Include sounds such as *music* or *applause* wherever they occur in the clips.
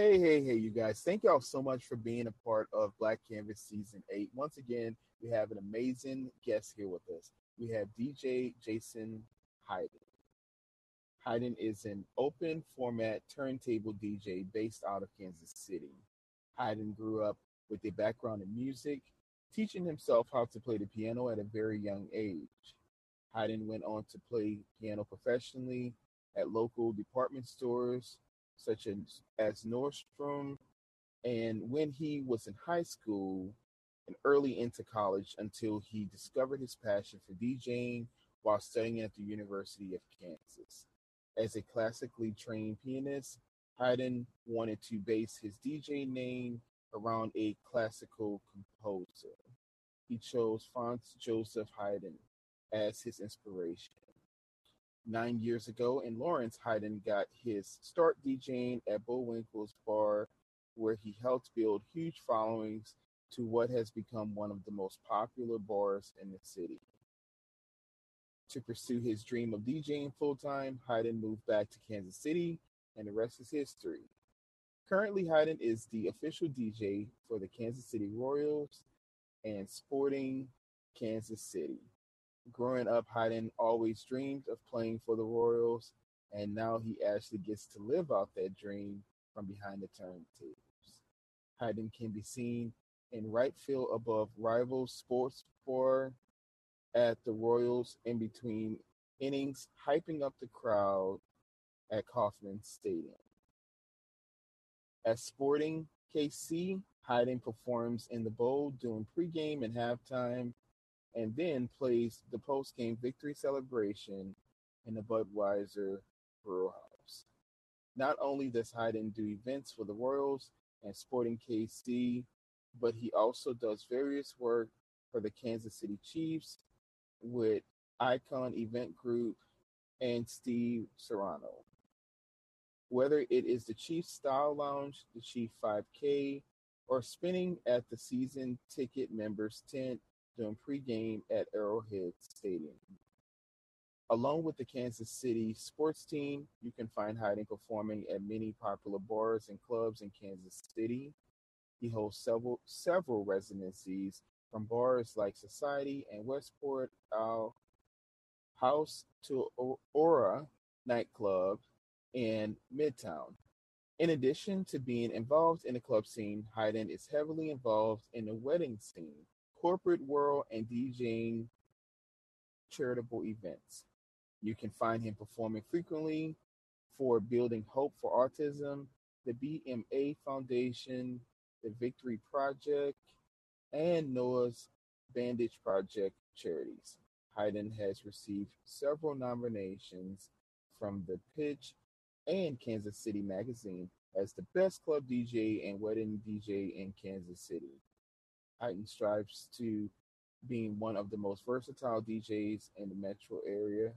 Hey, hey, hey, you guys. Thank y'all so much for being a part of Black Canvas Season 8. Once again, we have an amazing guest here with us. We have DJ Jason Hayden. Hayden is an open format turntable DJ based out of Kansas City. Hayden grew up with a background in music, teaching himself how to play the piano at a very young age. Hayden went on to play piano professionally at local department stores such as, as Nordstrom. And when he was in high school and early into college, until he discovered his passion for DJing while studying at the University of Kansas. As a classically trained pianist, Hayden wanted to base his DJ name around a classical composer. He chose Franz Joseph Haydn as his inspiration. Nine years ago in Lawrence, Hayden got his start DJing at Bullwinkle's Bar, where he helped build huge followings to what has become one of the most popular bars in the city. To pursue his dream of DJing full time, Hayden moved back to Kansas City, and the rest is history. Currently, Hayden is the official DJ for the Kansas City Royals and Sporting Kansas City. Growing up, Hayden always dreamed of playing for the Royals, and now he actually gets to live out that dream from behind the turntables. Hayden can be seen in right field above rival sports bar at the Royals in between innings, hyping up the crowd at Kauffman Stadium. At Sporting KC, Hayden performs in the bowl during pregame and halftime, and then plays the post game victory celebration in the Budweiser Brew House. Not only does Hayden do events for the Royals and Sporting KC, but he also does various work for the Kansas City Chiefs with Icon Event Group and Steve Serrano. Whether it is the Chief Style Lounge, the Chief 5K, or spinning at the season ticket members tent during pregame at Arrowhead Stadium. Along with the Kansas City sports team, you can find Hayden performing at many popular bars and clubs in Kansas City. He holds several several residencies from bars like Society and Westport House to Aura nightclub in Midtown. In addition to being involved in the club scene, Hayden is heavily involved in the wedding scene, corporate world, and DJing charitable events. You can find him performing frequently for Building Hope for Autism, the BMA Foundation, the Victory Project, and Noah's Bandage Project charities. Hayden has received several nominations from the Pitch and Kansas City Magazine as the best club DJ and wedding DJ in Kansas City. Hayden strives to being one of the most versatile DJs in the metro area.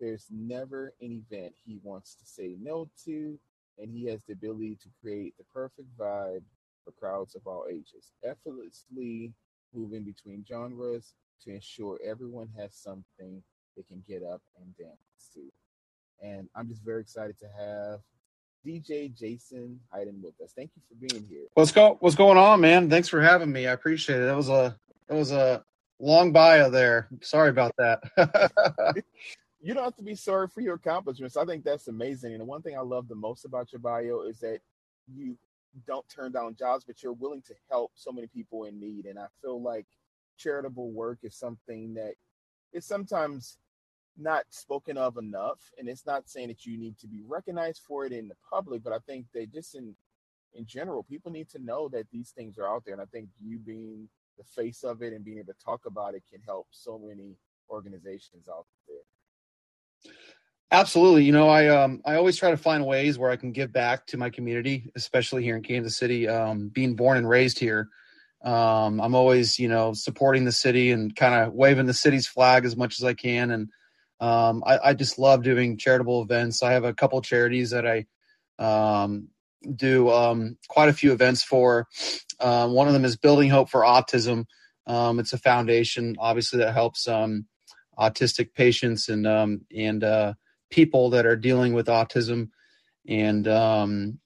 There's never an event he wants to say no to, and he has the ability to create the perfect vibe for crowds of all ages, effortlessly moving between genres to ensure everyone has something they can get up and dance to. And I'm just very excited to have DJ Jason Hayden with us. Thank you for being here. What's go What's going on, man? Thanks for having me. I appreciate it. That was a that was a long bio there. Sorry about that. *laughs* you don't have to be sorry for your accomplishments. I think that's amazing. And the one thing I love the most about your bio is that you don't turn down jobs, but you're willing to help so many people in need. And I feel like charitable work is something that is sometimes not spoken of enough. And it's not saying that you need to be recognized for it in the public, but I think that just in in general, people need to know that these things are out there. And I think you being the face of it and being able to talk about it can help so many organizations out there. Absolutely. You know, I um I always try to find ways where I can give back to my community, especially here in Kansas City. Um, being born and raised here, um, I'm always you know supporting the city and kind of waving the city's flag as much as I can. And um, I, I just love doing charitable events. I have a couple charities that I um, do um, quite a few events for. Um, one of them is Building Hope for Autism. Um, it's a foundation, obviously, that helps um, autistic patients and um, and uh, people that are dealing with autism. And um,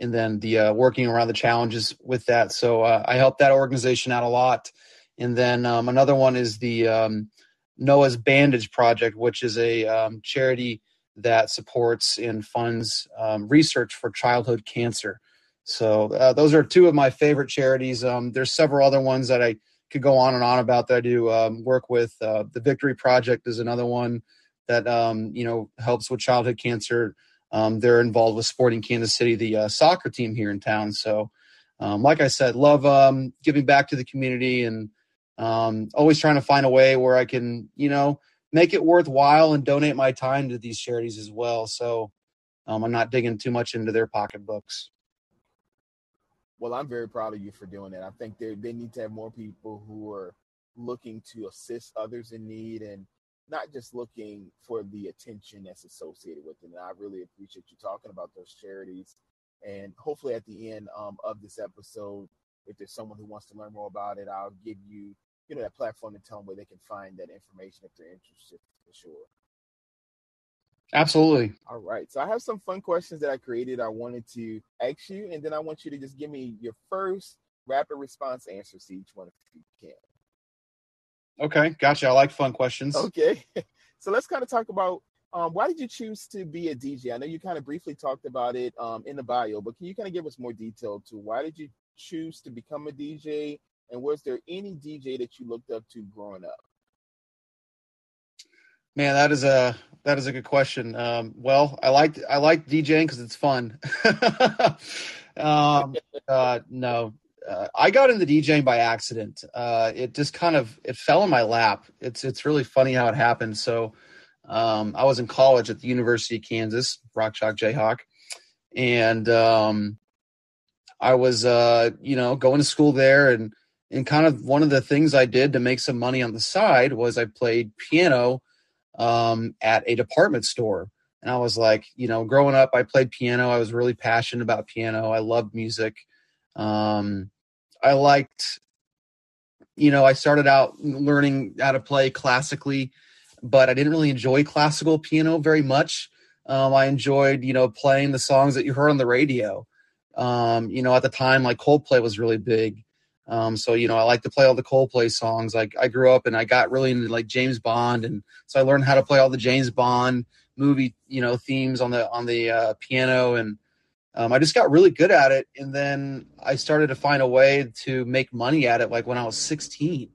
and then the uh, working around the challenges with that. So uh, I help that organization out a lot. And then um, another one is the um, Noah's Bandage Project, which is a um, charity that supports and funds um, research for childhood cancer. So uh, those are two of my favorite charities. Um, there's several other ones that I could go on and on about that I do um, work with. Uh, the Victory Project is another one that you know helps with childhood cancer. Um, they're involved with Sporting Kansas City, the uh, soccer team here in town. So, um, like I said, love um, giving back to the community and um, always trying to find a way where I can, you know, make it worthwhile and donate my time to these charities as well. So um, I'm not digging too much into their pocketbooks. Well, I'm very proud of you for doing that. I think they they need to have more people who are looking to assist others in need and not just looking for the attention that's associated with it. And I really appreciate you talking about those charities. And hopefully, at the end um, of this episode, if there's someone who wants to learn more about it, I'll give you, you know, that platform to tell them where they can find that information if they're interested for sure. Absolutely. All right. So I have some fun questions that I created. I wanted to ask you, and then I want you to just give me your first rapid response answers to each one if you can. Okay, gotcha. I like fun questions. Okay, *laughs* so let's kind of talk about um, why did you choose to be a DJ? I know you kind of briefly talked about it um, in the bio, but can you kind of give us more detail to why did you choose to become a DJ, and was there any DJ that you looked up to growing up? Man, that is a that is a good question. Um, well, I like I like DJing because it's fun. *laughs* um, uh, no, uh, I got into DJing by accident. Uh, it just kind of it fell in my lap. It's it's really funny how it happened. So um, I was in college at the University of Kansas, Rock Chalk Jayhawk, and um, I was uh, you know going to school there, and and kind of one of the things I did to make some money on the side was I played piano um, at a department store. And I was like, you know, growing up, I played piano. I was really passionate about piano. I loved music. Um, I liked, you know, I started out learning how to play classically, but I didn't really enjoy classical piano very much. Um, I enjoyed, you know, playing the songs that you heard on the radio. Um, you know, at the time, like Coldplay was really big. Um, so, you know, I like to play all the Coldplay songs. Like I grew up and I got really into like James Bond. And so I learned how to play all the James Bond movie, you know, themes on the, on the uh, piano. And, um, I just got really good at it, and then I started to find a way to make money at it. Like when I was 16,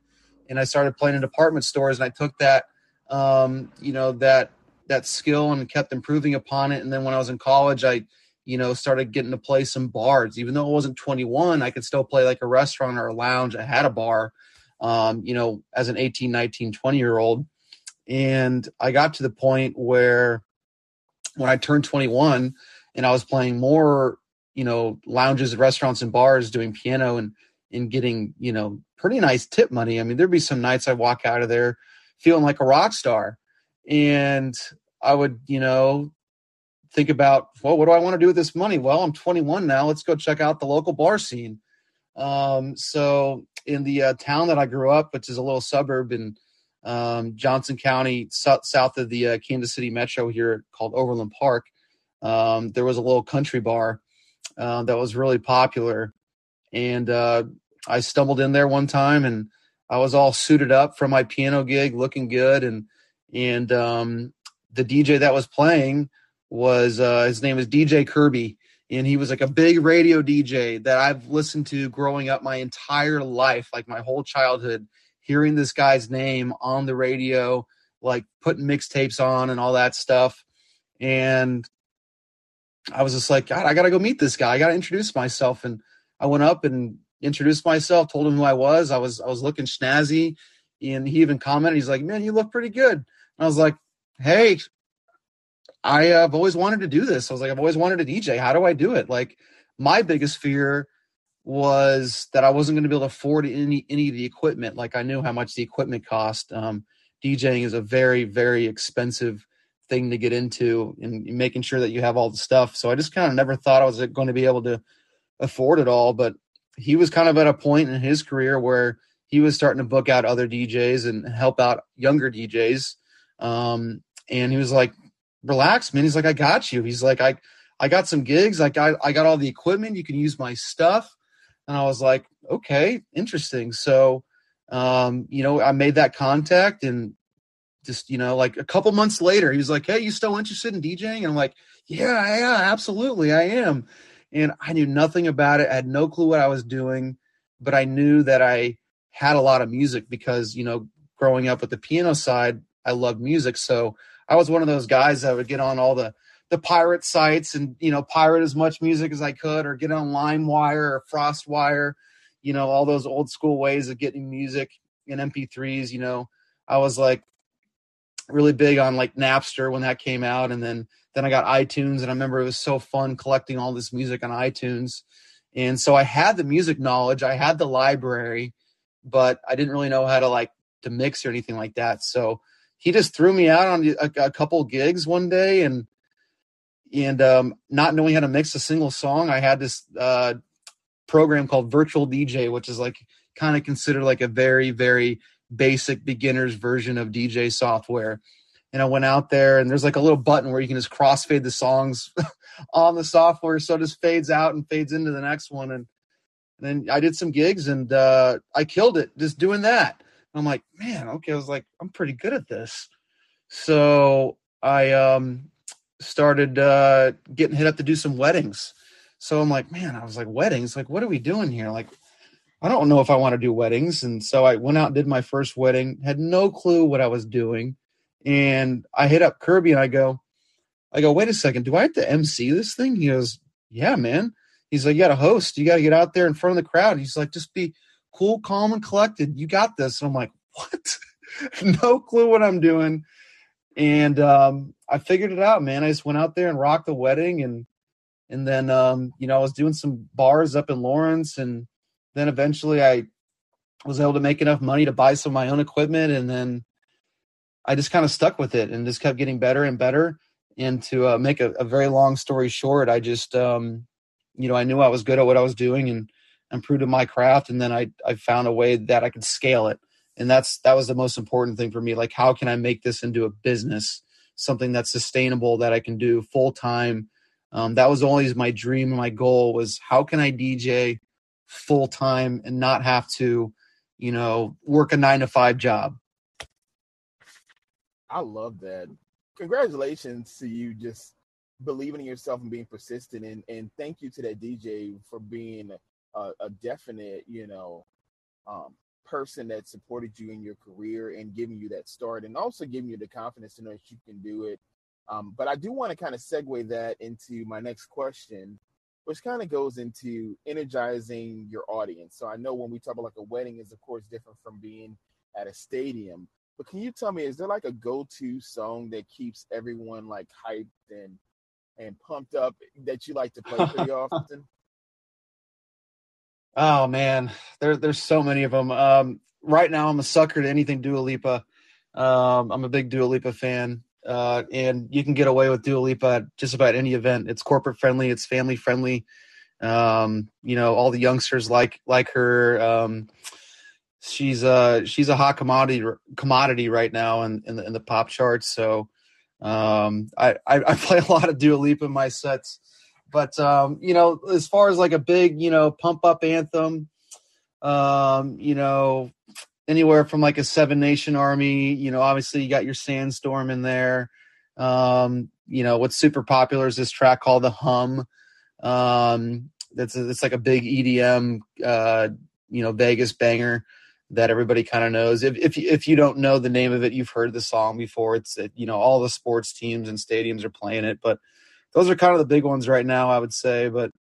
and I started playing in department stores, and I took that, um, you know, that that skill and kept improving upon it. And then when I was in college, I, you know, started getting to play some bars. Even though I wasn't 21, I could still play like a restaurant or a lounge. I had a bar, um, you know, as an 18, 19, 20 year old, and I got to the point where when I turned 21 and I was playing more, you know, lounges, restaurants, and bars, doing piano and and getting, you know, pretty nice tip money. I mean, there'd be some nights I walk out of there feeling like a rock star, and I would, you know, think about, well, what do I want to do with this money? Well, I'm 21 now. Let's go check out the local bar scene. Um, so in the uh, town that I grew up, which is a little suburb in um, Johnson County, so- south of the uh, Kansas City metro here called Overland Park, um, there was a little country bar uh, that was really popular, and uh, I stumbled in there one time, and I was all suited up for my piano gig, looking good, and and um, the DJ that was playing was uh, his name is DJ Kirby, and he was like a big radio DJ that I've listened to growing up my entire life, like my whole childhood, hearing this guy's name on the radio, like putting mixtapes on and all that stuff. And I was just like, God, I got to go meet this guy. I got to introduce myself. And I went up and introduced myself, told him who I was. I was I was looking snazzy, and he even commented. He's like, "Man, you look pretty good." And I was like, "Hey, I have always wanted to do this." I was like, "I've always wanted to DJ. How do I do it?" Like, my biggest fear was that I wasn't going to be able to afford any any of the equipment. Like, I knew how much the equipment cost. Um, DJing is a very very expensive thing to get into and making sure that you have all the stuff. So I just kind of never thought I was going to be able to afford it all. But he was kind of at a point in his career where he was starting to book out other DJs and help out younger DJs. Um, and he was like, relax, man. He's like, I got you. He's like, I, I got some gigs. Like I, I got all the equipment. You can use my stuff. And I was like, okay, interesting. So, um, you know, I made that contact and just, you know, like a couple months later, he was like, Hey, you still interested in DJing? And I'm like, yeah, yeah, absolutely. I am. And I knew nothing about it. I had no clue what I was doing, but I knew that I had a lot of music because, you know, growing up with the piano side, I loved music. So I was one of those guys that would get on all the the pirate sites and you know pirate as much music as I could, or get on LimeWire or FrostWire, you know all those old school ways of getting music in MP3s. You know, I was like really big on like Napster when that came out, and then then I got iTunes, and I remember it was so fun collecting all this music on iTunes. And so I had the music knowledge, I had the library, but I didn't really know how to like to mix or anything like that. So he just threw me out on a, a couple gigs one day, and and um, not knowing how to mix a single song, I had this uh, program called Virtual DJ, which is like kind of considered like a very very basic beginner's version of DJ software. And I went out there, and there's like a little button where you can just crossfade the songs *laughs* on the software, so it just fades out and fades into the next one. And, and then I did some gigs, and uh, I killed it just doing that. I'm like, man, okay. I was like, I'm pretty good at this. So I um, started uh, getting hit up to do some weddings. So I'm like, man, I was like, weddings? Like, what are we doing here? Like, I don't know if I want to do weddings. And so I went out and did my first wedding, had no clue what I was doing. And I hit up Kirby and I go, I go, wait a second, do I have to MC this thing? He goes, Yeah, man. He's like, You got to host. You got to get out there in front of the crowd. He's like, Just be cool, calm, and collected. You got this. And I'm like, What? *laughs* no clue what I'm doing. And um, I figured it out, man. I just went out there and rocked the wedding and and then um, you know, I was doing some bars up in Lawrence and then eventually I was able to make enough money to buy some of my own equipment and then I just kind of stuck with it and just kept getting better and better. And to uh, make a, a, very long story short, I just, um, you know, I knew I was good at what I was doing and improved in my craft. And then I, I found a way that I could scale it. And that's, that was the most important thing for me. Like, how can I make this into a business, something that's sustainable that I can do full time? Um, that was always my dream and my goal was how can I DJ full time and not have to, you know, work a nine to five job. I love that. Congratulations to you just believing in yourself and being persistent and and thank you to that DJ for being a, a definite, you know, um, person that supported you in your career and giving you that start and also giving you the confidence to know that you can do it. Um, but I do want to kind of segue that into my next question, which kind of goes into energizing your audience. So I know when we talk about like a wedding is of course different from being at a stadium. But can you tell me, is there like a go-to song that keeps everyone like hyped and and pumped up that you like to play pretty *laughs* often? Oh man, there there's so many of them. Um, right now, I'm a sucker to anything Dua Lipa. Um, I'm a big Dua Lipa fan, uh, and you can get away with Dua Lipa at just about any event. It's corporate friendly, it's family friendly. Um, you know, all the youngsters like like her. Um, she's uh she's a hot commodity commodity right now in in the, in the pop charts. So um, I, I, I *laughs* play a lot of Dua Lipa in my sets, but um, you know, as far as like a big you know pump up anthem, um, you know, anywhere from like a Seven Nation Army, you know, obviously you got your Sandstorm in there. Um, you know, what's super popular is this track called The Hum. Um, that's it's like a big EDM, uh, you know, Vegas banger that everybody kind of knows. If if if you don't know the name of it, you've heard the song before. It's you know all the sports teams and stadiums are playing it, but those are kind of the big ones right now, I would say. But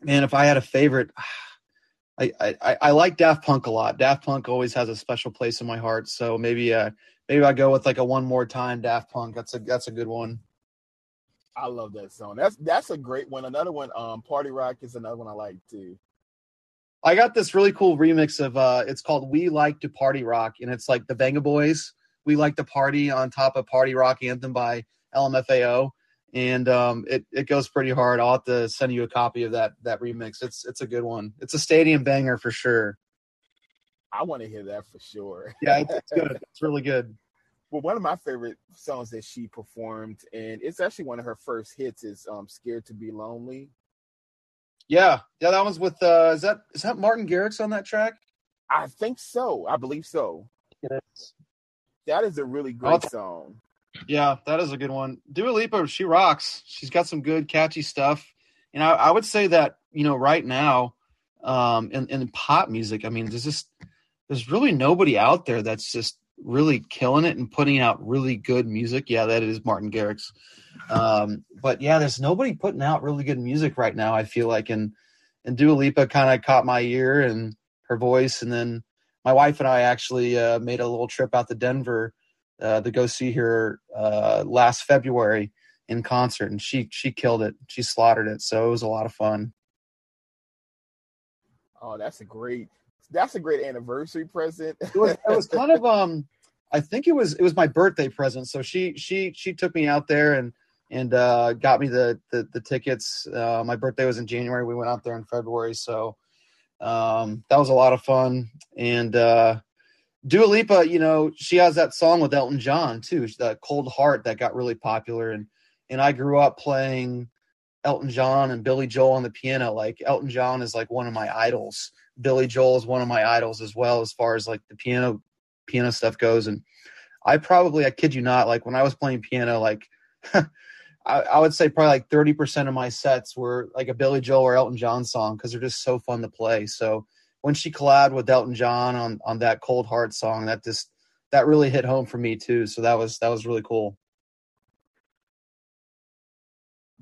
man, if I had a favorite, *sighs* I I, I like Daft Punk a lot. Daft Punk always has a special place in my heart. So maybe uh maybe I go with like a one more time Daft Punk. That's a that's a good one. I love that song. That's that's a great one. Another one, um, Party Rock is another one I like too. I got this really cool remix of uh it's called We Like to Party Rock and it's like the Vengaboys We Like to Party on top of Party Rock Anthem by LMFAO and um it it goes pretty hard. I'll have to send you a copy of that that remix. It's it's a good one. It's a stadium banger for sure. I want to hear that for sure. *laughs* yeah, it's, it's good. It's really good. well, one of my favorite songs that she performed, and it's actually one of her first hits, is um, "Scared to Be Lonely." Yeah, yeah, that was with uh, is that is that Martin Garrix on that track? I think so. I believe so. Yes. That is a really great song. Yeah, that is a good one. Dua Lipa, she rocks. She's got some good, catchy stuff. And I, I would say that you know right now, um, in, in pop music, I mean, there's just there's really nobody out there that's just really killing it and putting out really good music. Yeah, that is Martin Garrix. Um, but yeah, there's nobody putting out really good music right now. I feel like, and and Dua Lipa kind of caught my ear and her voice, and then my wife and I actually uh, made a little trip out to Denver uh, to go see her uh, last February in concert, and she she killed it. She slaughtered it. So it was a lot of fun. Oh, that's a great that's a great anniversary present. it, was, it was kind of *laughs* um, I think it was it was my birthday present. So she she she took me out there and and uh, got me the the, the tickets. Uh, my birthday was in January. We went out there in February, so um, that was a lot of fun. And uh, Dua Lipa, you know, she has that song with Elton John too, that Cold Heart that got really popular. And and I grew up playing Elton John and Billy Joel on the piano. Like Elton John is like one of my idols. Billy Joel is one of my idols as well, as far as like the piano piano stuff goes. And I probably, I kid you not, like when I was playing piano, like *laughs* I, I, would say probably like 30% of my sets were like a Billy Joel or Elton John song because they're just so fun to play. So when she collabed with Elton John on on that Cold Heart song, that just that really hit home for me too. So that was that was really cool.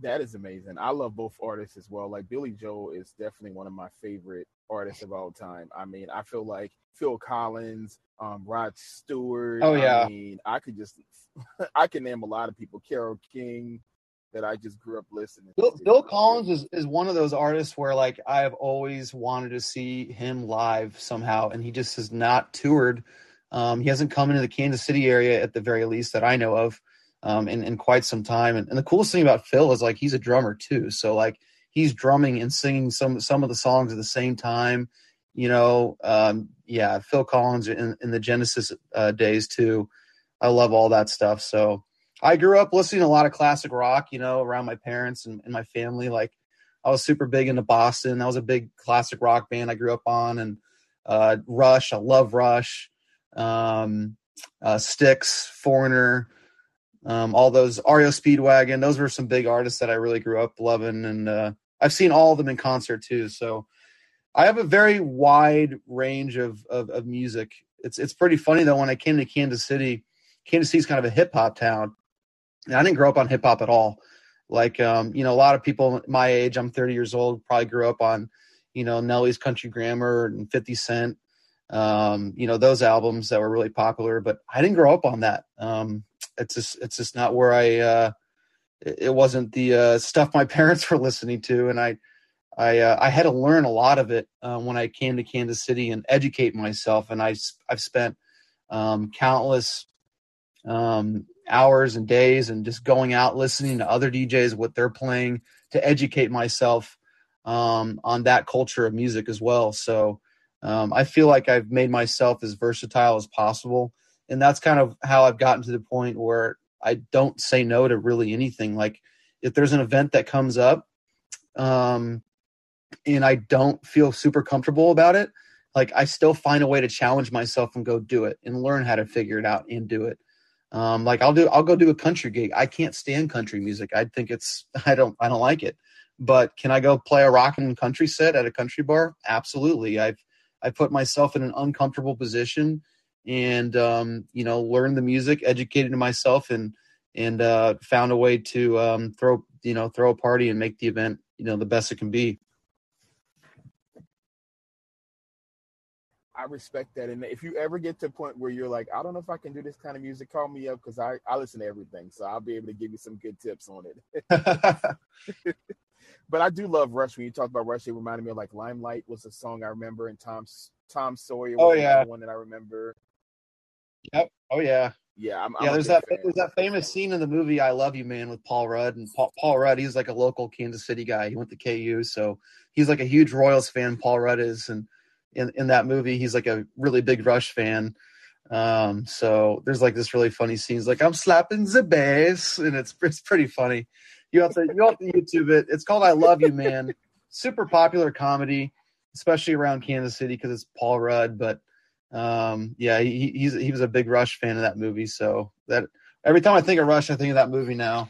That is amazing. I love both artists as well. Like Billy Joel is definitely one of my favorite artists of all time. I mean, I feel like Phil Collins, um, Rod Stewart. Oh yeah. I mean, I could just *laughs* I can name a lot of people. Carole King that I just grew up listening. Phil, Phil Collins is, is one of those artists where like I have always wanted to see him live somehow, and he just has not toured. Um, he hasn't come into the Kansas City area at the very least that I know of um, in, in quite some time. And, and the coolest thing about Phil is like he's a drummer too, so like he's drumming and singing some some of the songs at the same time. You know, um, yeah, Phil Collins in, in the Genesis uh, days too. I love all that stuff. So I grew up listening to a lot of classic rock, you know, around my parents and, and my family. Like I was super big into Boston. That was a big classic rock band I grew up on, and uh, Rush. I love Rush. Um, uh, Styx, Foreigner, um, all those REO Speedwagon. Those were some big artists that I really grew up loving, and uh, I've seen all of them in concert too. So I have a very wide range of, of, of music. It's it's pretty funny though. When I came to Kansas City, Kansas City's kind of a hip hop town, and I didn't grow up on hip hop at all. Like, um, you know, a lot of people my age, I'm 30 years old, probably grew up on, you know, Nelly's Country Grammar and 50 Cent, um, you know, those albums that were really popular. But I didn't grow up on that. Um, it's just, it's just not where I. Uh, it wasn't the uh, stuff my *laughs* parents were listening to, and I, I, uh, I had to learn a lot of it uh, when I came to Kansas City and educate myself. And I, I've spent um, countless um, hours and days and just going out listening to other DJs what they're playing to educate myself um, on that culture of music as well. So um, I feel like I've made myself as versatile as possible, and that's kind of how I've gotten to the point where I don't say no to really anything. Like if there's an event that comes up, um, and I don't feel super comfortable about it, like I still find a way to challenge myself and go do it and learn how to figure it out and do it. Um, like I'll do, I'll go do a country gig. I can't stand country music. I think it's, *laughs* I don't, I don't like it. But can I go play a rock and country set at a country bar? Absolutely. I've, I put myself in an uncomfortable position and, um, you know, learned the music, educated myself and, and, uh, found a way to, um, throw, you know, throw a party and make the event, you know, the best it can be. I respect that. And if you ever get to a point where you're like, I don't know if I can do this kind of music, call me up because I, I listen to everything. So I'll be able to give you some good tips on it. *laughs* *laughs* but I do love Rush. When you talk about Rush, it reminded me of like Limelight was a song I remember, and Tom Tom Sawyer oh, was oh, yeah. one that I remember. Yep. Oh yeah. Yeah. I'm, yeah. I'm there's that fan. there's that famous scene in the movie "I Love You, Man" with Paul Rudd, and Paul, Paul Rudd. He's like a local Kansas City guy. He went to KU, so he's like a huge Royals fan. Paul Rudd is, and in in that movie. He's like a really big Rush fan. Um, so there's like this really funny scene. scenes, like I'm slapping the bass, and it's it's pretty funny. You have to you have to YouTube it. It's called I Love You Man. Super popular comedy, especially around Kansas City because it's Paul Rudd. But um, yeah, he he's he was a big Rush fan of that movie. So that every time I think of Rush, I think of that movie now.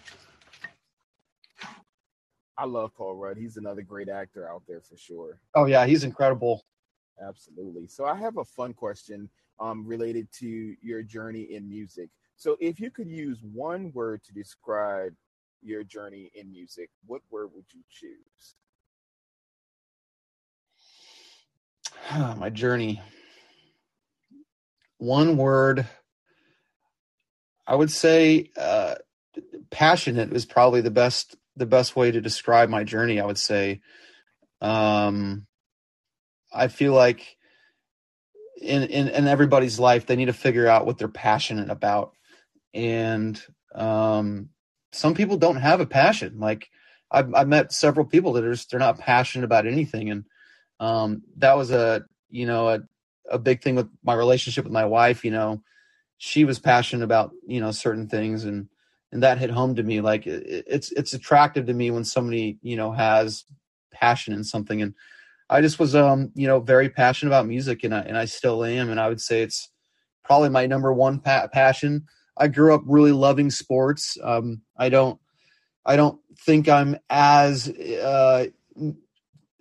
I love Paul Rudd. He's another great actor out there for sure. Oh yeah, he's incredible. Absolutely. So I have a fun question um, related to your journey in music. So if you could use one word to describe your journey in music, what word would you choose? *sighs* My journey. One word. I would say uh, passionate is probably the best the best way to describe my journey. I would say. Um, I feel like in, in in everybody's life they need to figure out what they're passionate about, and um, some people don't have a passion. Like I've, I've met several people that are just, they're not passionate about anything, and um, that was a you know a a big thing with my relationship with my wife. You know, she was passionate about you know certain things, and and that hit home to me. Like it, it's it's attractive to me when somebody you know has passion in something, and I just was um you know very passionate about music, and I and I still am, and I would say it's probably my number one pa- passion. I grew up really loving sports. Um, I don't I don't think I'm as uh,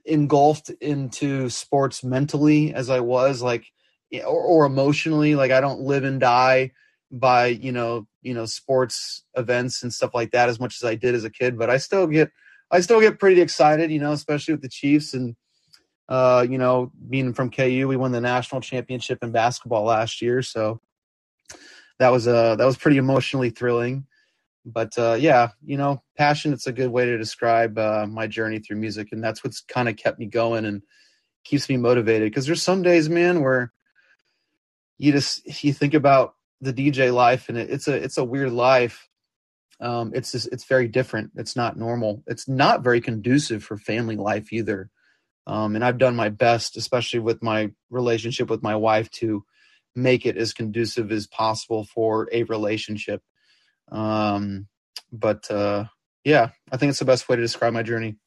engulfed into sports mentally as I was like or, or emotionally like I don't live and die by you know you know sports events and stuff like that as much as I did as a kid but I still get I still get pretty excited you know especially with the Chiefs and uh you know being from KU we won the national championship in basketball last year so that was uh that was pretty emotionally thrilling but uh, yeah, you know, passion. It's a good way to describe uh, my journey through music, and that's what's kind of kept me going and keeps me motivated. Because there's some days, man, where you just you think about the DJ life, and it, it's a it's a weird life. Um, it's just it's very different. It's not normal. It's not very conducive for family life either. Um, and I've done my best, especially with my relationship with my wife, to make it as conducive as possible for a relationship um, but uh, yeah, I think it's the best way to describe my journey.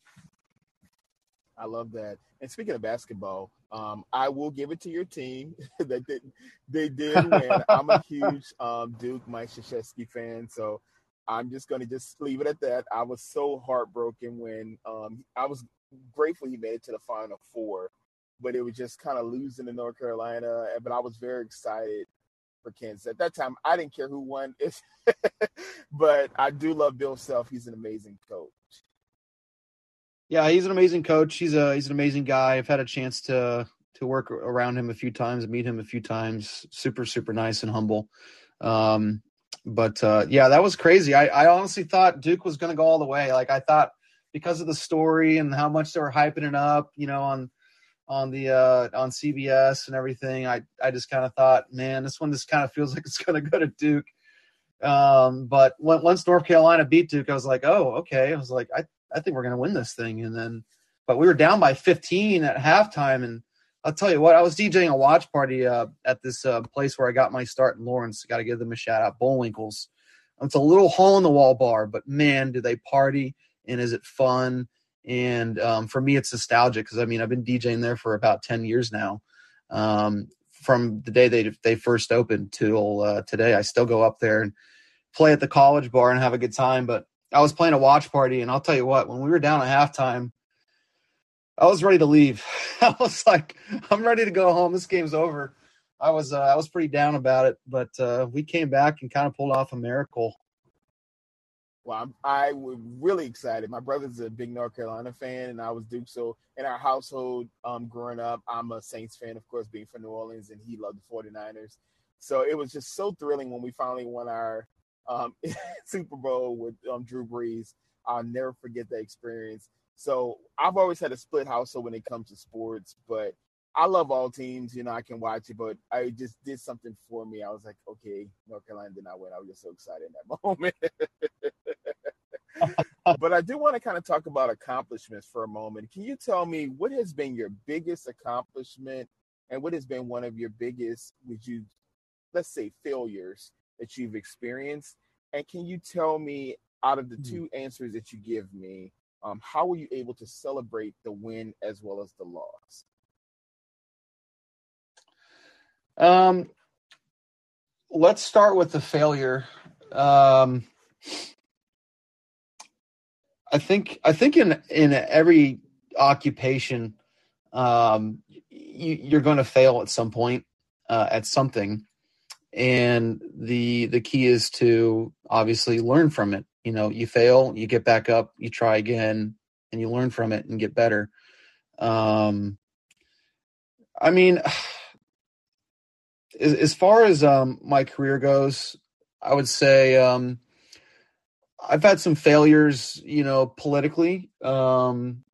I love that. And speaking of basketball, um, I will give it to your team *laughs* that they, they did win. *laughs* I'm a huge um, Duke Mike Krzyzewski fan, so I'm just going to just leave it at that. I was so heartbroken when um, I was grateful he made it to the Final Four, but it was just kind of losing to North Carolina. But I was very excited for Kansas. At that time, I didn't care who won, *laughs* but I do love Bill Self. He's an amazing coach. Yeah, he's an amazing coach. He's a he's an amazing guy. I've had a chance to to work around him a few times, meet him a few times. Super super nice and humble. Um, but uh, yeah, that was crazy. I, I honestly thought Duke was going to go all the way. Like I thought because of the story and how much they were hyping it up, you know, on on the uh, on CBS and everything. I I just kind of thought, man, this one just kind of feels *laughs* like it's going to go to Duke. Um, but when, once North Carolina beat Duke, I was like, oh, okay. I was like, I I think we're going to win this thing. And then, but we were down by 15 at halftime, and I'll tell you what, I was DJing a watch party uh, at this uh, place where I got my start in Lawrence. Got to give them a shout out, Bullwinkles. It's a little hole in the wall bar, but man, do they party and is it fun? and um, for me it's nostalgic because i mean i've been djing there for about 10 years now. Um, from the day they they first opened till uh, today i still go up there and play at the college bar and have a good time but i was playing a watch party and i'll tell you what when we were down at halftime i was ready to leave. *laughs* I was like i'm ready to go home. This game's over. I was uh, i was pretty down about it but uh, we came back and kind of pulled off a miracle well, I'm, I was really excited. My brother's a big North Carolina fan, and I was Duke. So in our household, um, growing up, I'm a Saints fan, of course, being from New Orleans, and he loved the 49ers. So it was just so thrilling when we finally won our um, *laughs* Super Bowl with um, Drew Brees. I'll never forget that experience. So I've always had a split household when it comes to sports, but I love all teams. You know, I can watch it, but I just did something for me. I was like, okay, North Carolina did not win. I was just so excited in that *laughs* moment. *laughs* but I do want to kind of talk about accomplishments for a moment. Can you tell me what has been your biggest accomplishment and what has been one of your biggest, would you let's say failures that you've experienced and can you tell me out of the Hmm. two answers that you give me um, how were you able to celebrate the win as well as the loss Um, let's start with the failure. Um, I think I think in in every occupation, um, you, you're going to fail at some point uh, at something, and the the key is to obviously learn from it. You know, you fail, you get back up, you try again, and you learn from it and get better. Um, I mean as, as far as um, my career goes, I would say um, I've had some failures, you know, politically um,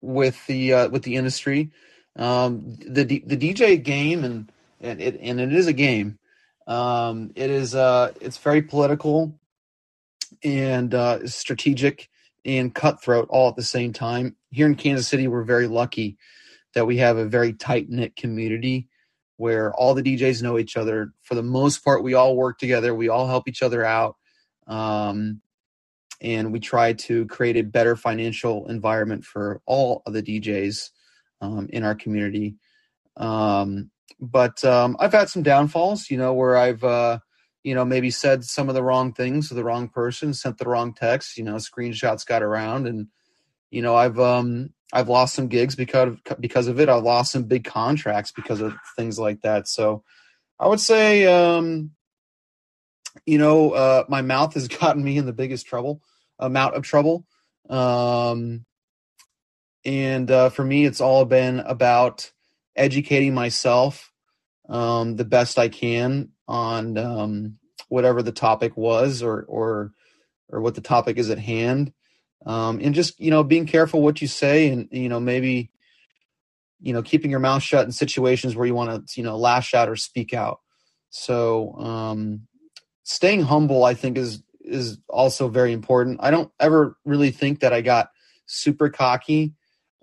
with the uh, with the industry. Um, the the DJ game and and it and it is a game. Um, it is uh, it's very political and uh, strategic and cutthroat all at the same time. Here in Kansas City, we're very lucky that we have a very tight knit community where all the DJs know each other. For the most part, we all work together. We all help each other out. Um, and we try to create a better financial environment for all of the DJs um, in our community. Um, but um, I've had some downfalls, you know, where I've, uh, you know, maybe said some of the wrong things to the wrong person, sent the wrong text, you know, screenshots got around and, you know, I've, um, I've lost some gigs because of, because of it. I've lost some big contracts because of things like that. So I would say, um, you know, uh, my mouth has *laughs* gotten me in the biggest trouble, amount of trouble. Um, and uh, for me, it's all been about educating myself um, the best I can on um, whatever the topic was or or or what the topic is at hand um, and just you know being careful what you say and you know maybe you know keeping your mouth shut in situations where you want to you know lash out or speak out. So um, staying humble i think is is also very important. I don't ever really think that i got super cocky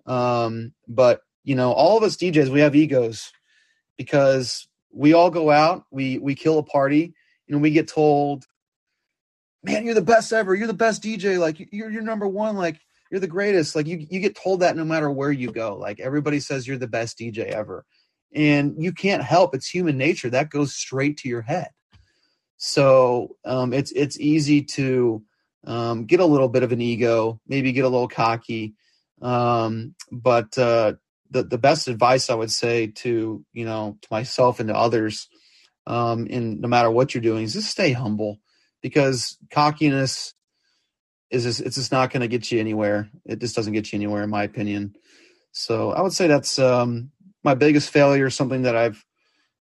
um, but you know all of us djs we have egos because we all go out we we kill a party and we get told man, you're the best ever. You're the best DJ. Like you're you're number one. Like you're the greatest. Like you you get told that no matter where you go. Like everybody says you're the best DJ ever, and you can't help. It's human nature that goes straight to your head. So um, it's it's easy to um, get a little bit of an ego, maybe get a little cocky. Um, but uh, the the best advice I would say to you know to myself and to others, um, in no matter what you're doing, is just stay humble because cockiness is just, it's just not going to get you anywhere. It just doesn't get you anywhere, in my opinion. So I would say that's um, my biggest failure, something that I've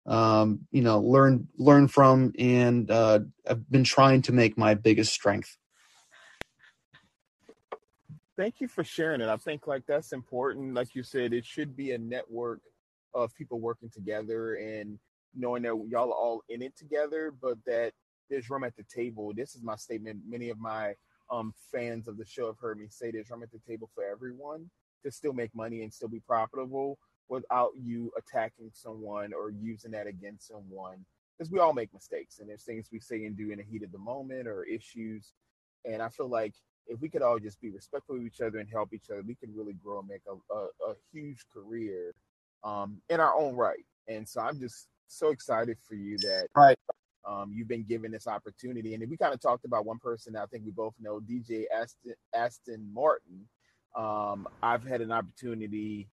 um, you know learned learned from, and uh, I've been trying to make my biggest strength. Thank you for sharing it. I think like that's important. Like you said, it should be a network of people working together and knowing that y'all are all in it together, but that there's room at the table. This is my statement. Many of my um, fans of the show have heard me say there's room at the table for everyone to still make money and still be profitable without you attacking someone or using that against someone. Because we all make mistakes and there's things we say and do in the heat of the moment or issues. And I feel like if we could all just be respectful of each other and help each other, we could really grow and make a, a, a huge career um, in our own right. And so I'm just so excited for you that right. Um, you've been given this opportunity. And we kind of talked about one person I think we both know, DJ Aston, Aston Martin. Um, I've had an opportunity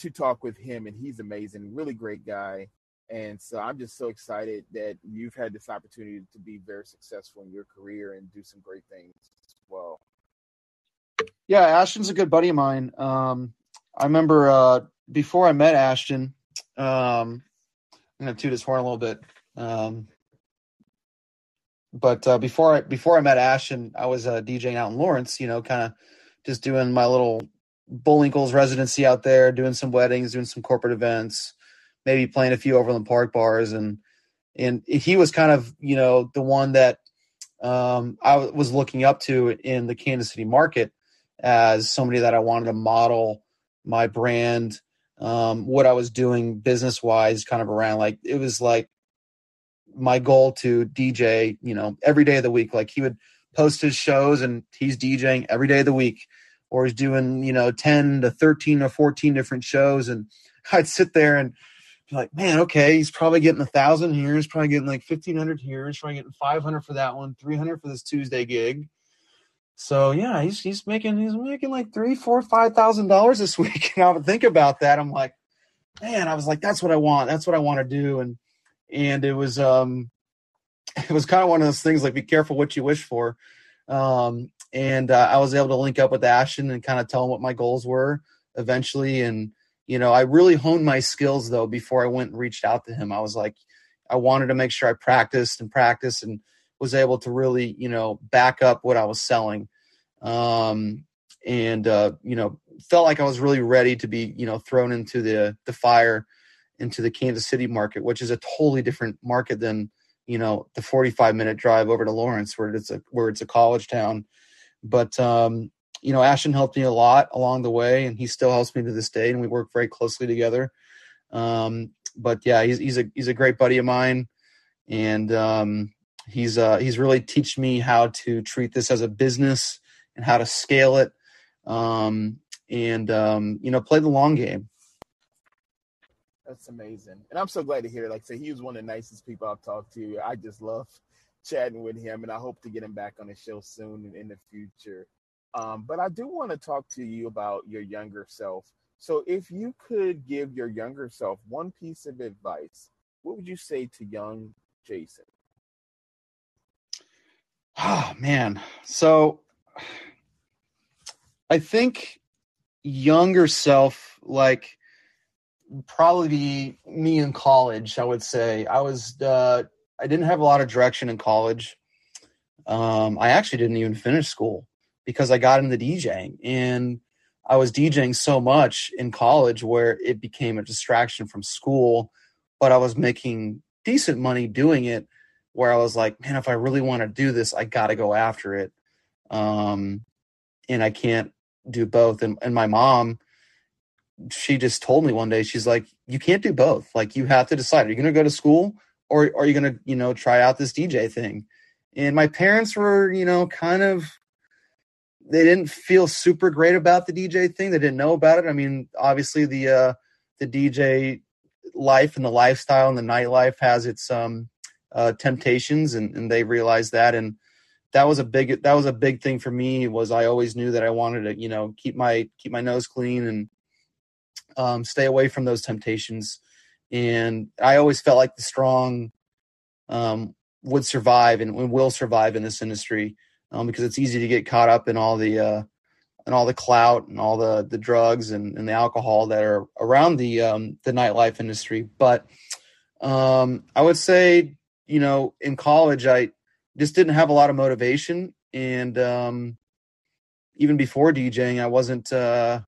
to talk with him, and he's amazing, really great guy. And so I'm just so excited that you've had this opportunity to be very successful in your career and do some great things as well. Yeah, Ashton's a good buddy of mine. Um, I remember uh, before I met Ashton, um, I'm gonna toot his horn a little bit. Um, but uh, before I before I met Ash and I was uh, DJing out in Lawrence. You know, kind of just doing my little Bullwinkle's residency out there, doing some weddings, doing some corporate events, maybe playing a few Overland Park bars, and and he was kind of you know the one that um, I was looking up to in the Kansas City market as somebody that I wanted to model my brand um, what I was doing business wise, kind of around like it was like my goal to DJ, you know, every day of the week. Like he would post his shows and he's DJing every day of the week, or he's doing, you know, 10 to 13 or 14 different shows. And *laughs* I'd sit there and be like, man, okay, he's probably getting a thousand here. He's probably getting like 1500 here. He's probably getting 500 for that one, 300 for this Tuesday gig. So yeah, he's he's making he's making like three, four, five thousand dollars this *laughs* week. And I would think about that. I'm like, man, I was like, that's what I want. That's what I want to do. And and it was um *laughs* it was kind of one of those things like be careful what you wish for. Um and uh, I was able to link up with Ashton and kind of tell him what my goals were eventually. And you know, I really honed my skills though before I went and reached out to him. I was like, I wanted to make sure I practiced and practiced and was able to really, you know, back up what I was selling um, and uh, you know felt like I was really ready to be you know thrown into the the fire into the Kansas City market, which is a totally different market than you know the 45 minute drive over to Lawrence, where it's a where it's a college town. But um, you know, Ashton helped me a lot along the way, and he still helps me to this day, and we work very closely together. Um, but yeah, he's he's a he's a great buddy of mine, and um, he's uh, he's really teach me how to treat this as a business and how to scale it um, and um, you know play the long game that's amazing. And i'm so glad to hear like said he was one of the nicest people i've talked to. I just love chatting with him and i hope to get him back on the show soon in, in the future. Um, but i do want to talk to you about your younger self. So if you could give your younger self one piece of advice what would you say to young jason? Oh man. So I think younger self, like probably me in college, I would say. I was uh I didn't have a lot of direction in college. Um I actually didn't even finish school because I got into DJing and I was DJing so much in college where it became a distraction from school, but I was making decent money doing it where I was like, man, if I really want to do this, I got to go after it um, and I can't do both. And, and my mom, she just told me one day, she's like, you can't do both. Like you have to decide, are you going to go to school or, or are you going to, you know, try out this DJ thing? And my parents were, you know, kind of, they didn't feel super great about the DJ thing. They didn't know about it. I mean, obviously the, uh, the DJ life and the lifestyle and the nightlife has its, um, uh, temptations and, and they realized that. And, that was a big that was a big thing for me was I always knew that I wanted to you know keep my keep my nose clean and um, stay away from those temptations. And I always felt like the strong um, would survive and, will survive in this industry um, because it's easy to get caught up in all the uh, and all the clout and all the the drugs and, and the alcohol that are around the um, the nightlife industry. But um, I would say you know in college I just didn't have a lot of motivation. And um, even before DJing I wasn't uh,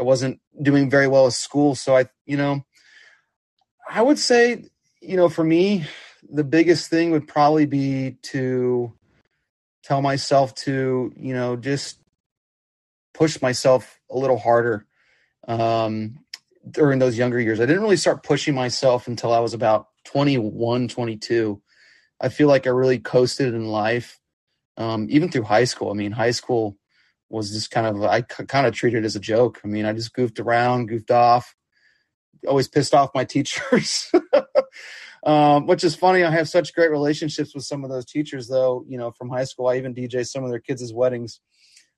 I wasn't doing very well at school so I you know I would say you know for me the biggest thing would probably be to tell myself to you know just push myself a little harder um, during those younger years. I didn't really start pushing myself until I was about 21, 22. I feel like I really coasted in life, um, even through high school. I mean, high school was just kind of I kind of treated it as a joke. I mean, I just goofed around, goofed off, always pissed off my *laughs* teachers. um, which is funny. I have such great relationships with some of those teachers, though. You know, from high school, I even DJ some of their kids' weddings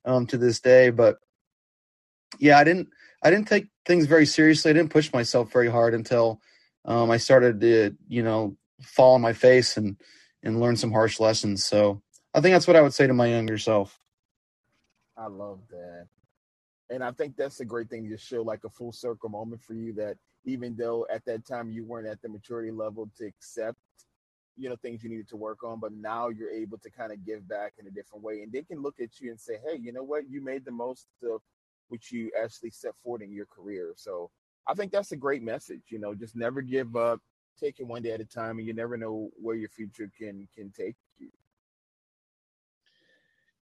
um, to this day. But yeah, I didn't I didn't take things very seriously. I didn't push myself very hard until um, I started to you know fall on my face and and learn some harsh lessons. So I think that's what I would say to my younger self. I love that. And I think that's a great thing to show like a full circle moment for you that even though at that time you weren't at the maturity level to accept, you know, things you needed to work on, but now you're able to kind of give back in a different way. And they can look at you and say, Hey, you know what, you made the most of which you actually set forward in your career. So I think that's a great message, you know, just never give up, take it one day at a time, and you never know where your future can can take.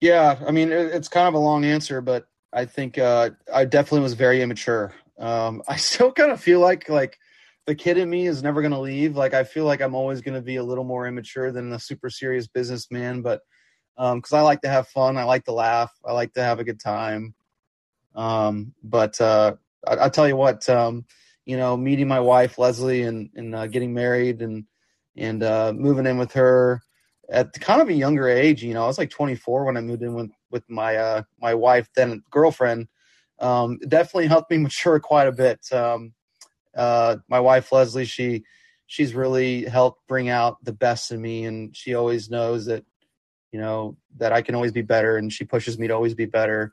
Yeah, I mean, it's kind of a long answer, but I think uh, I definitely was very immature Um, *laughs* I still kind of feel like like the kid in me is never going to leave. Like I feel like I'm always going to be a little more immature than a super serious businessman, but because um, I like to have fun, I like to laugh, I like to have a good time. Um, but uh, I, I, tell you what, um, you know, meeting my wife Leslie and and uh, getting married and and uh, moving in with her at kind of a younger age. You know, I was like 24 when I moved in with with my uh, my wife then girlfriend. Um, definitely helped me *laughs* mature quite a bit. Um, uh, my wife Leslie, she she's really helped bring out the best in me, and she always knows that you know that I can always be better, and she pushes me to always be better.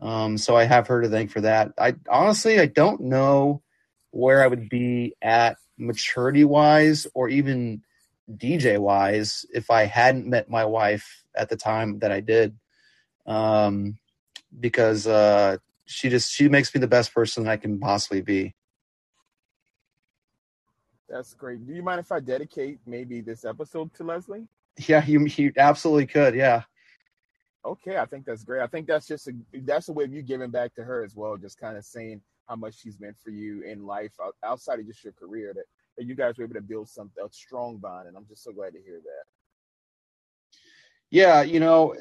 Um, so I have her to thank for that. I honestly I don't know where I would be at maturity wise or even DJ wise if I hadn't met my wife at the time that I did. Um, because uh, she just she makes me the best person I can possibly be. That's great. Do you mind if I dedicate maybe this episode to Leslie? Yeah, you you absolutely could. Yeah. Okay, I think that's great. I think that's just a that's a way of you giving back to her as well, just kind of saying how much she's meant for you in life outside of just your career. That, that you guys were able to build something a strong bond, and I'm just so glad to hear that. Yeah, you know,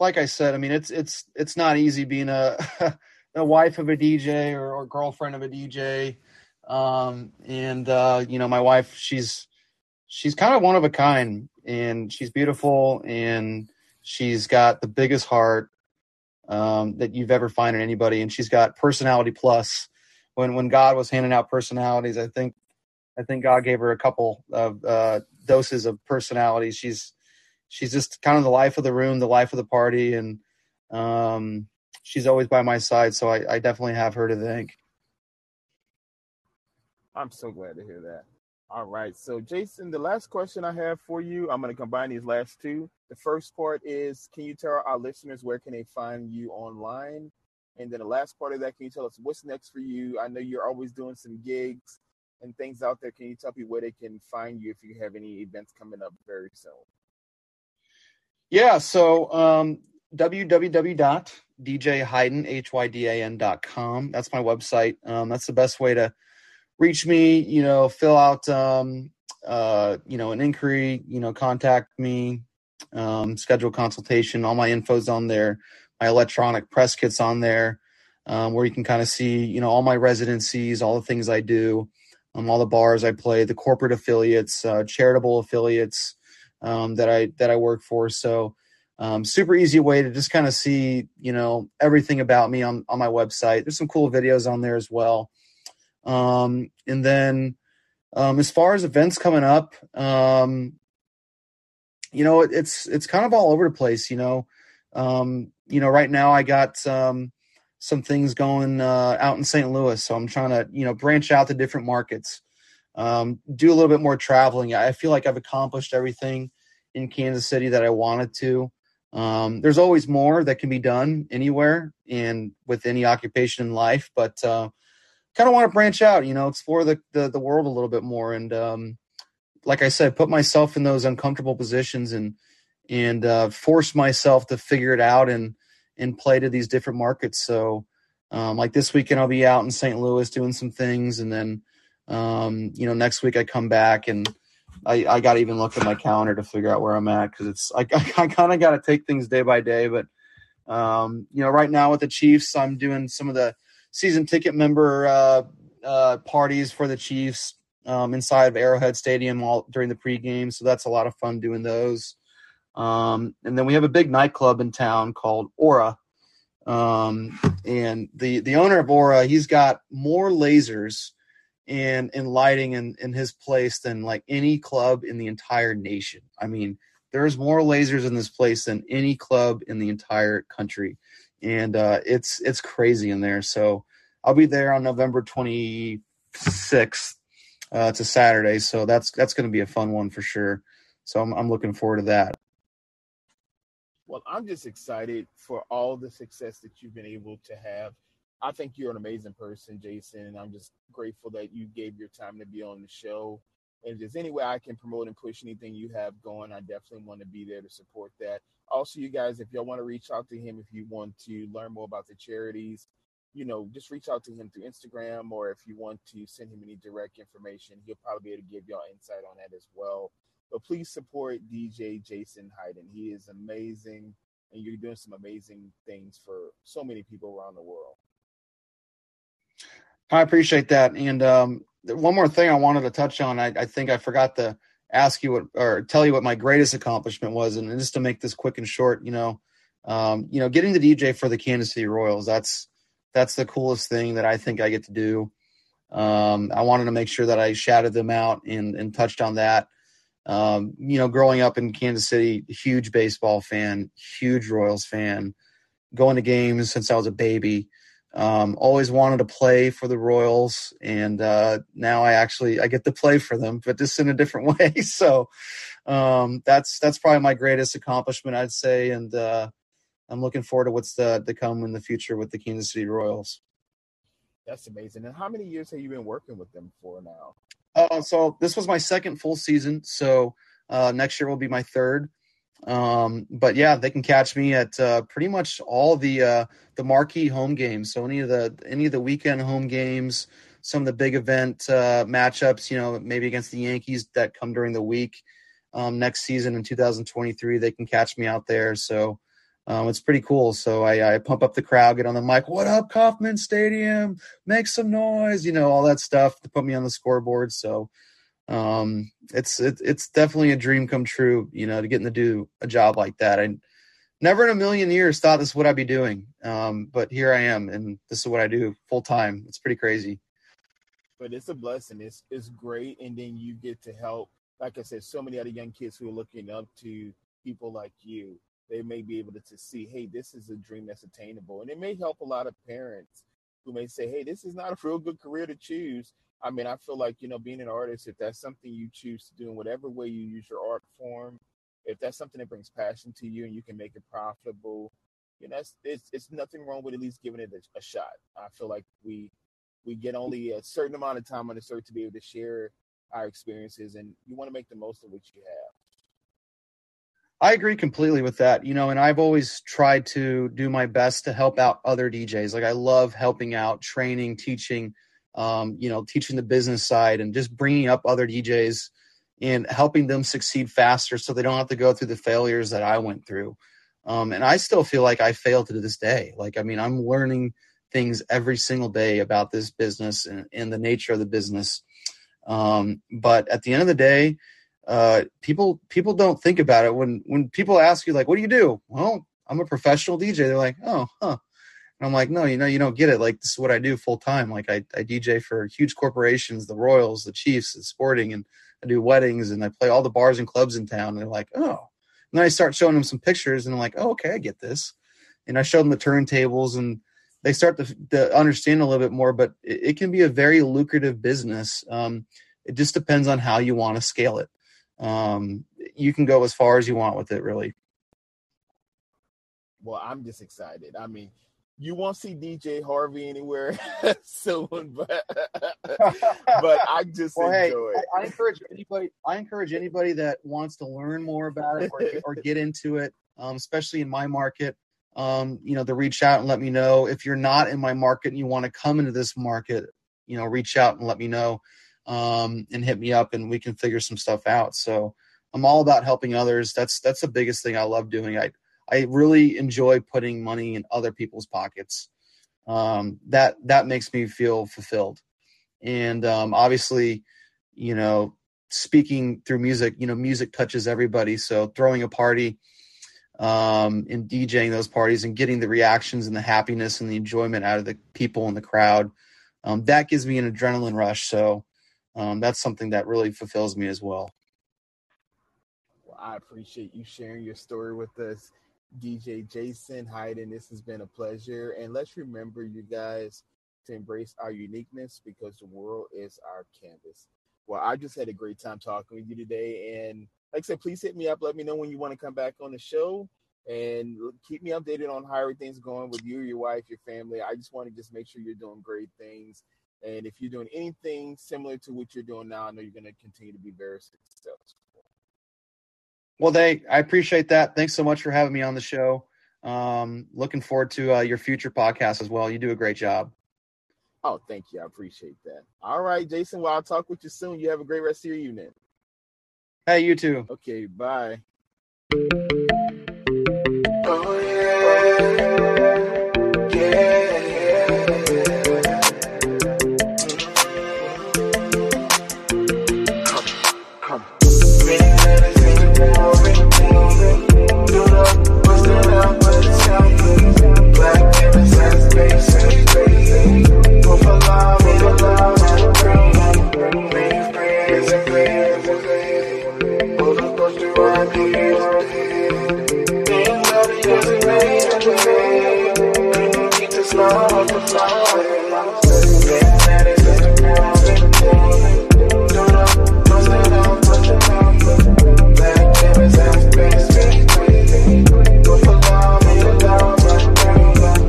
like I said, I mean, it's it's it's not easy being a *laughs* a wife of a DJ or, or girlfriend of a DJ. Um, and uh, you know, my wife, she's she's kind of one of a kind, and she's beautiful, and she's got the biggest heart um, that you've ever find in anybody, and she's got personality plus. When when God was handing out personalities, I think I think God gave her a couple of uh, doses of personality. She's she's just kind of the life of the room, the life of the party, and um, she's always by my side. So I, I definitely have her to thank. I'm so glad to hear that. All right. So, Jason, the last question I have for you, I'm going to combine these last two. The first part is Can you tell our listeners where can they find you online? And then the last part of that, can you tell us what's next for you? I know you're always doing some gigs and things out there. Can you tell people where they can find you if you have any events coming up very soon? Yeah. So, um, www.djhayden.com. That's my website. Um, that's the best way to reach me, you know, fill out, um, uh, you know, an inquiry, you know, contact me, um, schedule consultation. All my info's on there. My electronic press kit's on there, um, where you can kind of see, you know, all my residencies, all the things I do, um, all the bars I play, the corporate affiliates, uh, charitable affiliates um, that I that I work for. So, um, super easy way to just kind of see, you know, everything about me on on my website. There's some cool videos on there as well. Um, and then um, as far as events coming up, um, you know, it, it's it's kind of all over the place. You know, um, you know, right now I got um, some things going uh, out in St. Louis, so I'm trying to you know branch out to different markets, um, do a little bit more traveling. I feel like I've accomplished everything in Kansas City that I wanted to. Um, there's always more that can be done anywhere and with any occupation in life, but uh, kind of want to branch out, you know, explore the, the, the world a little bit more. And, um, like I said, put myself in those uncomfortable positions and, and, uh, force myself to figure it out and, and play to these different markets. So, um, like this weekend, I'll be out in St. Louis doing some things. And then, um, you know, next week I come back and I, I got to even look at my calendar to figure out where I'm at. Cause it's, I, *laughs* I kind of got to take things day by day, but, um, you know, right now with the Chiefs, I'm doing some of the, season ticket member uh, uh, parties for the Chiefs um, inside of Arrowhead Stadium all during the pregame. So that's a lot of fun doing those. Um, and then we have a big nightclub in town called Aura. Um, and the, the owner of Aura, he's got more lasers and, and lighting in, in his place than like any club in the entire nation. I mean, there's more lasers in this place than any club in the entire country and uh, it's it's crazy in there. So I'll be there on November 26th. Uh, it's a Saturday, so that's that's going to be a fun one for sure. So I'm I'm looking forward to that. Well, I'm just excited for all the success that you've been able to have. I think you're an amazing person, Jason, and I'm just grateful that you gave your time to be on the show. And if there's any way I can promote and push anything you have going, I definitely want to be there to support that. Also, you guys, if y'all want to reach out to him, if you want to learn more about the charities, you know, just reach out to him through Instagram, or if you want to send him any direct information, he'll probably be able to give y'all insight on that as well. But please support DJ Jason Hayden. He is amazing, and you're doing some amazing things for so many people around the world. I appreciate that. And um, one more thing I wanted to touch on. I, I, think I forgot to ask you what or tell you what my greatest accomplishment was, and just to make this quick and short, you know, um, you know, getting the DJ for the Kansas City Royals. That's that's the coolest thing that I think I get to do. Um, I wanted to make sure that I shouted them out and, and touched on that. Um, you know, growing up in Kansas City, huge baseball fan, huge Royals fan, going to games since I was a baby. Um, always wanted to play for the Royals, and uh, now I actually I get to play for them, but just in a different *laughs* way. so um, that's that's probably my greatest accomplishment, I'd say, and uh, I'm looking forward to what's to, to come in the future with the Kansas City Royals. That's amazing. And how many years have you been working with them for now? Uh, so this was my second full season. So uh, next year will be my third. Um, but yeah, they can catch me at uh, pretty much all the uh, the marquee home games. So any of the any of the weekend home games, some of the big event uh, matchups. You know, maybe against the Yankees that come during the week. Um, next season in 2023, they can catch me out there. So um, it's pretty cool. So I, I, pump up the crowd, get on the mic, what up, Kauffman Stadium? Make some noise, you know, all that stuff to put me on the scoreboard. So um, it's it, it's definitely a dream come true, you know, to getting to do a job like that. I never in a million years thought this is what I'd be doing, um, but here I am, and this is what I do full time. It's pretty crazy. But it's a blessing. It's it's great, and then you get to help. Like I said, so many other young kids who are looking up to people like you they may be able to, to see, hey, this is a dream that's attainable. And it may help a lot of parents who may say, hey, this is not a real good career to choose. I mean, I feel like, you know, being an artist, if that's something you choose to do in whatever way you use your art form, if that's something that brings passion to you and you can make it profitable, you know, it's, it's, it's nothing wrong with at least giving it a, a shot. I feel like we we get only a certain amount of time on this earth to be able to share our experiences and you want to make the most of what you have. I agree completely with that. You know, and I've always tried to do my best to help out other DJs. Like I love helping out, training, teaching, um, you know, teaching the business side and just bringing up other DJs and helping them succeed faster so they don't have to go through the failures that I went through. Um, and I still feel like I fail to this day. Like, I mean, I'm learning things every single day about this business and, and the nature of the business. Um, but at the end of the day, uh, people people don't think about it when when people ask you like, "What do you do?" Well, I'm a professional DJ. They're like, "Oh, huh." And I'm like, "No, you know, you don't get it. Like, this is what I do full time. Like, I, I DJ for huge corporations, the Royals, the Chiefs, the Sporting, and I do weddings and I play all the bars and clubs in town." And they're like, "Oh." And then I start showing them some pictures, and I'm like, "Oh, okay, I get this." And I show them the turntables, and they start to, to understand a little bit more. But it, it can be a very lucrative business. Um, it just depends on how you want to scale it um, you can go as far as you want with it, really. Well, I'm just excited. I mean, you won't see DJ Harvey anywhere *laughs* soon, but *laughs* but I just well, enjoy hey, I, I, encourage anybody. I encourage anybody that wants to learn more about it or, or get into it, um, especially in my market. Um, you know, to reach out and let me know if you're not in my market and you want to come into this market. You know, reach out and let me know um, and hit me up and we can figure some stuff out. So I'm all about helping others. That's that's the biggest thing I love doing. I I really enjoy putting money in other people's pockets. Um, that that makes me feel fulfilled. And um, obviously, you know, speaking through music, you know, music touches everybody. So throwing a party um, and DJing those parties and getting the reactions and the happiness and the enjoyment out of the people in the crowd, um, that gives me an adrenaline rush. So um, that's something that really fulfills me as well. Well, I appreciate you sharing your story with us, DJ Jason Hayden. This has been a pleasure. And let's remember, you guys, to embrace our uniqueness because the world is our canvas. Well, I just had a great time talking with you today. And like I said, please hit me up. Let me know when you want to come back on the show and keep me updated on how everything's going with you, your wife, your family. I just want to just make sure you're doing great things and if you're doing anything similar to what you're doing now, I know you're going to continue to be very successful. Well, they, I appreciate that. Thanks so much for having me on the show. Um, looking forward to uh, your future podcast as well. You do a great job. Oh, thank you. I appreciate that. All right, Jason. Well, I'll talk with you soon. You have a great rest of your evening. Hey, you too. Okay, bye. Oh nobody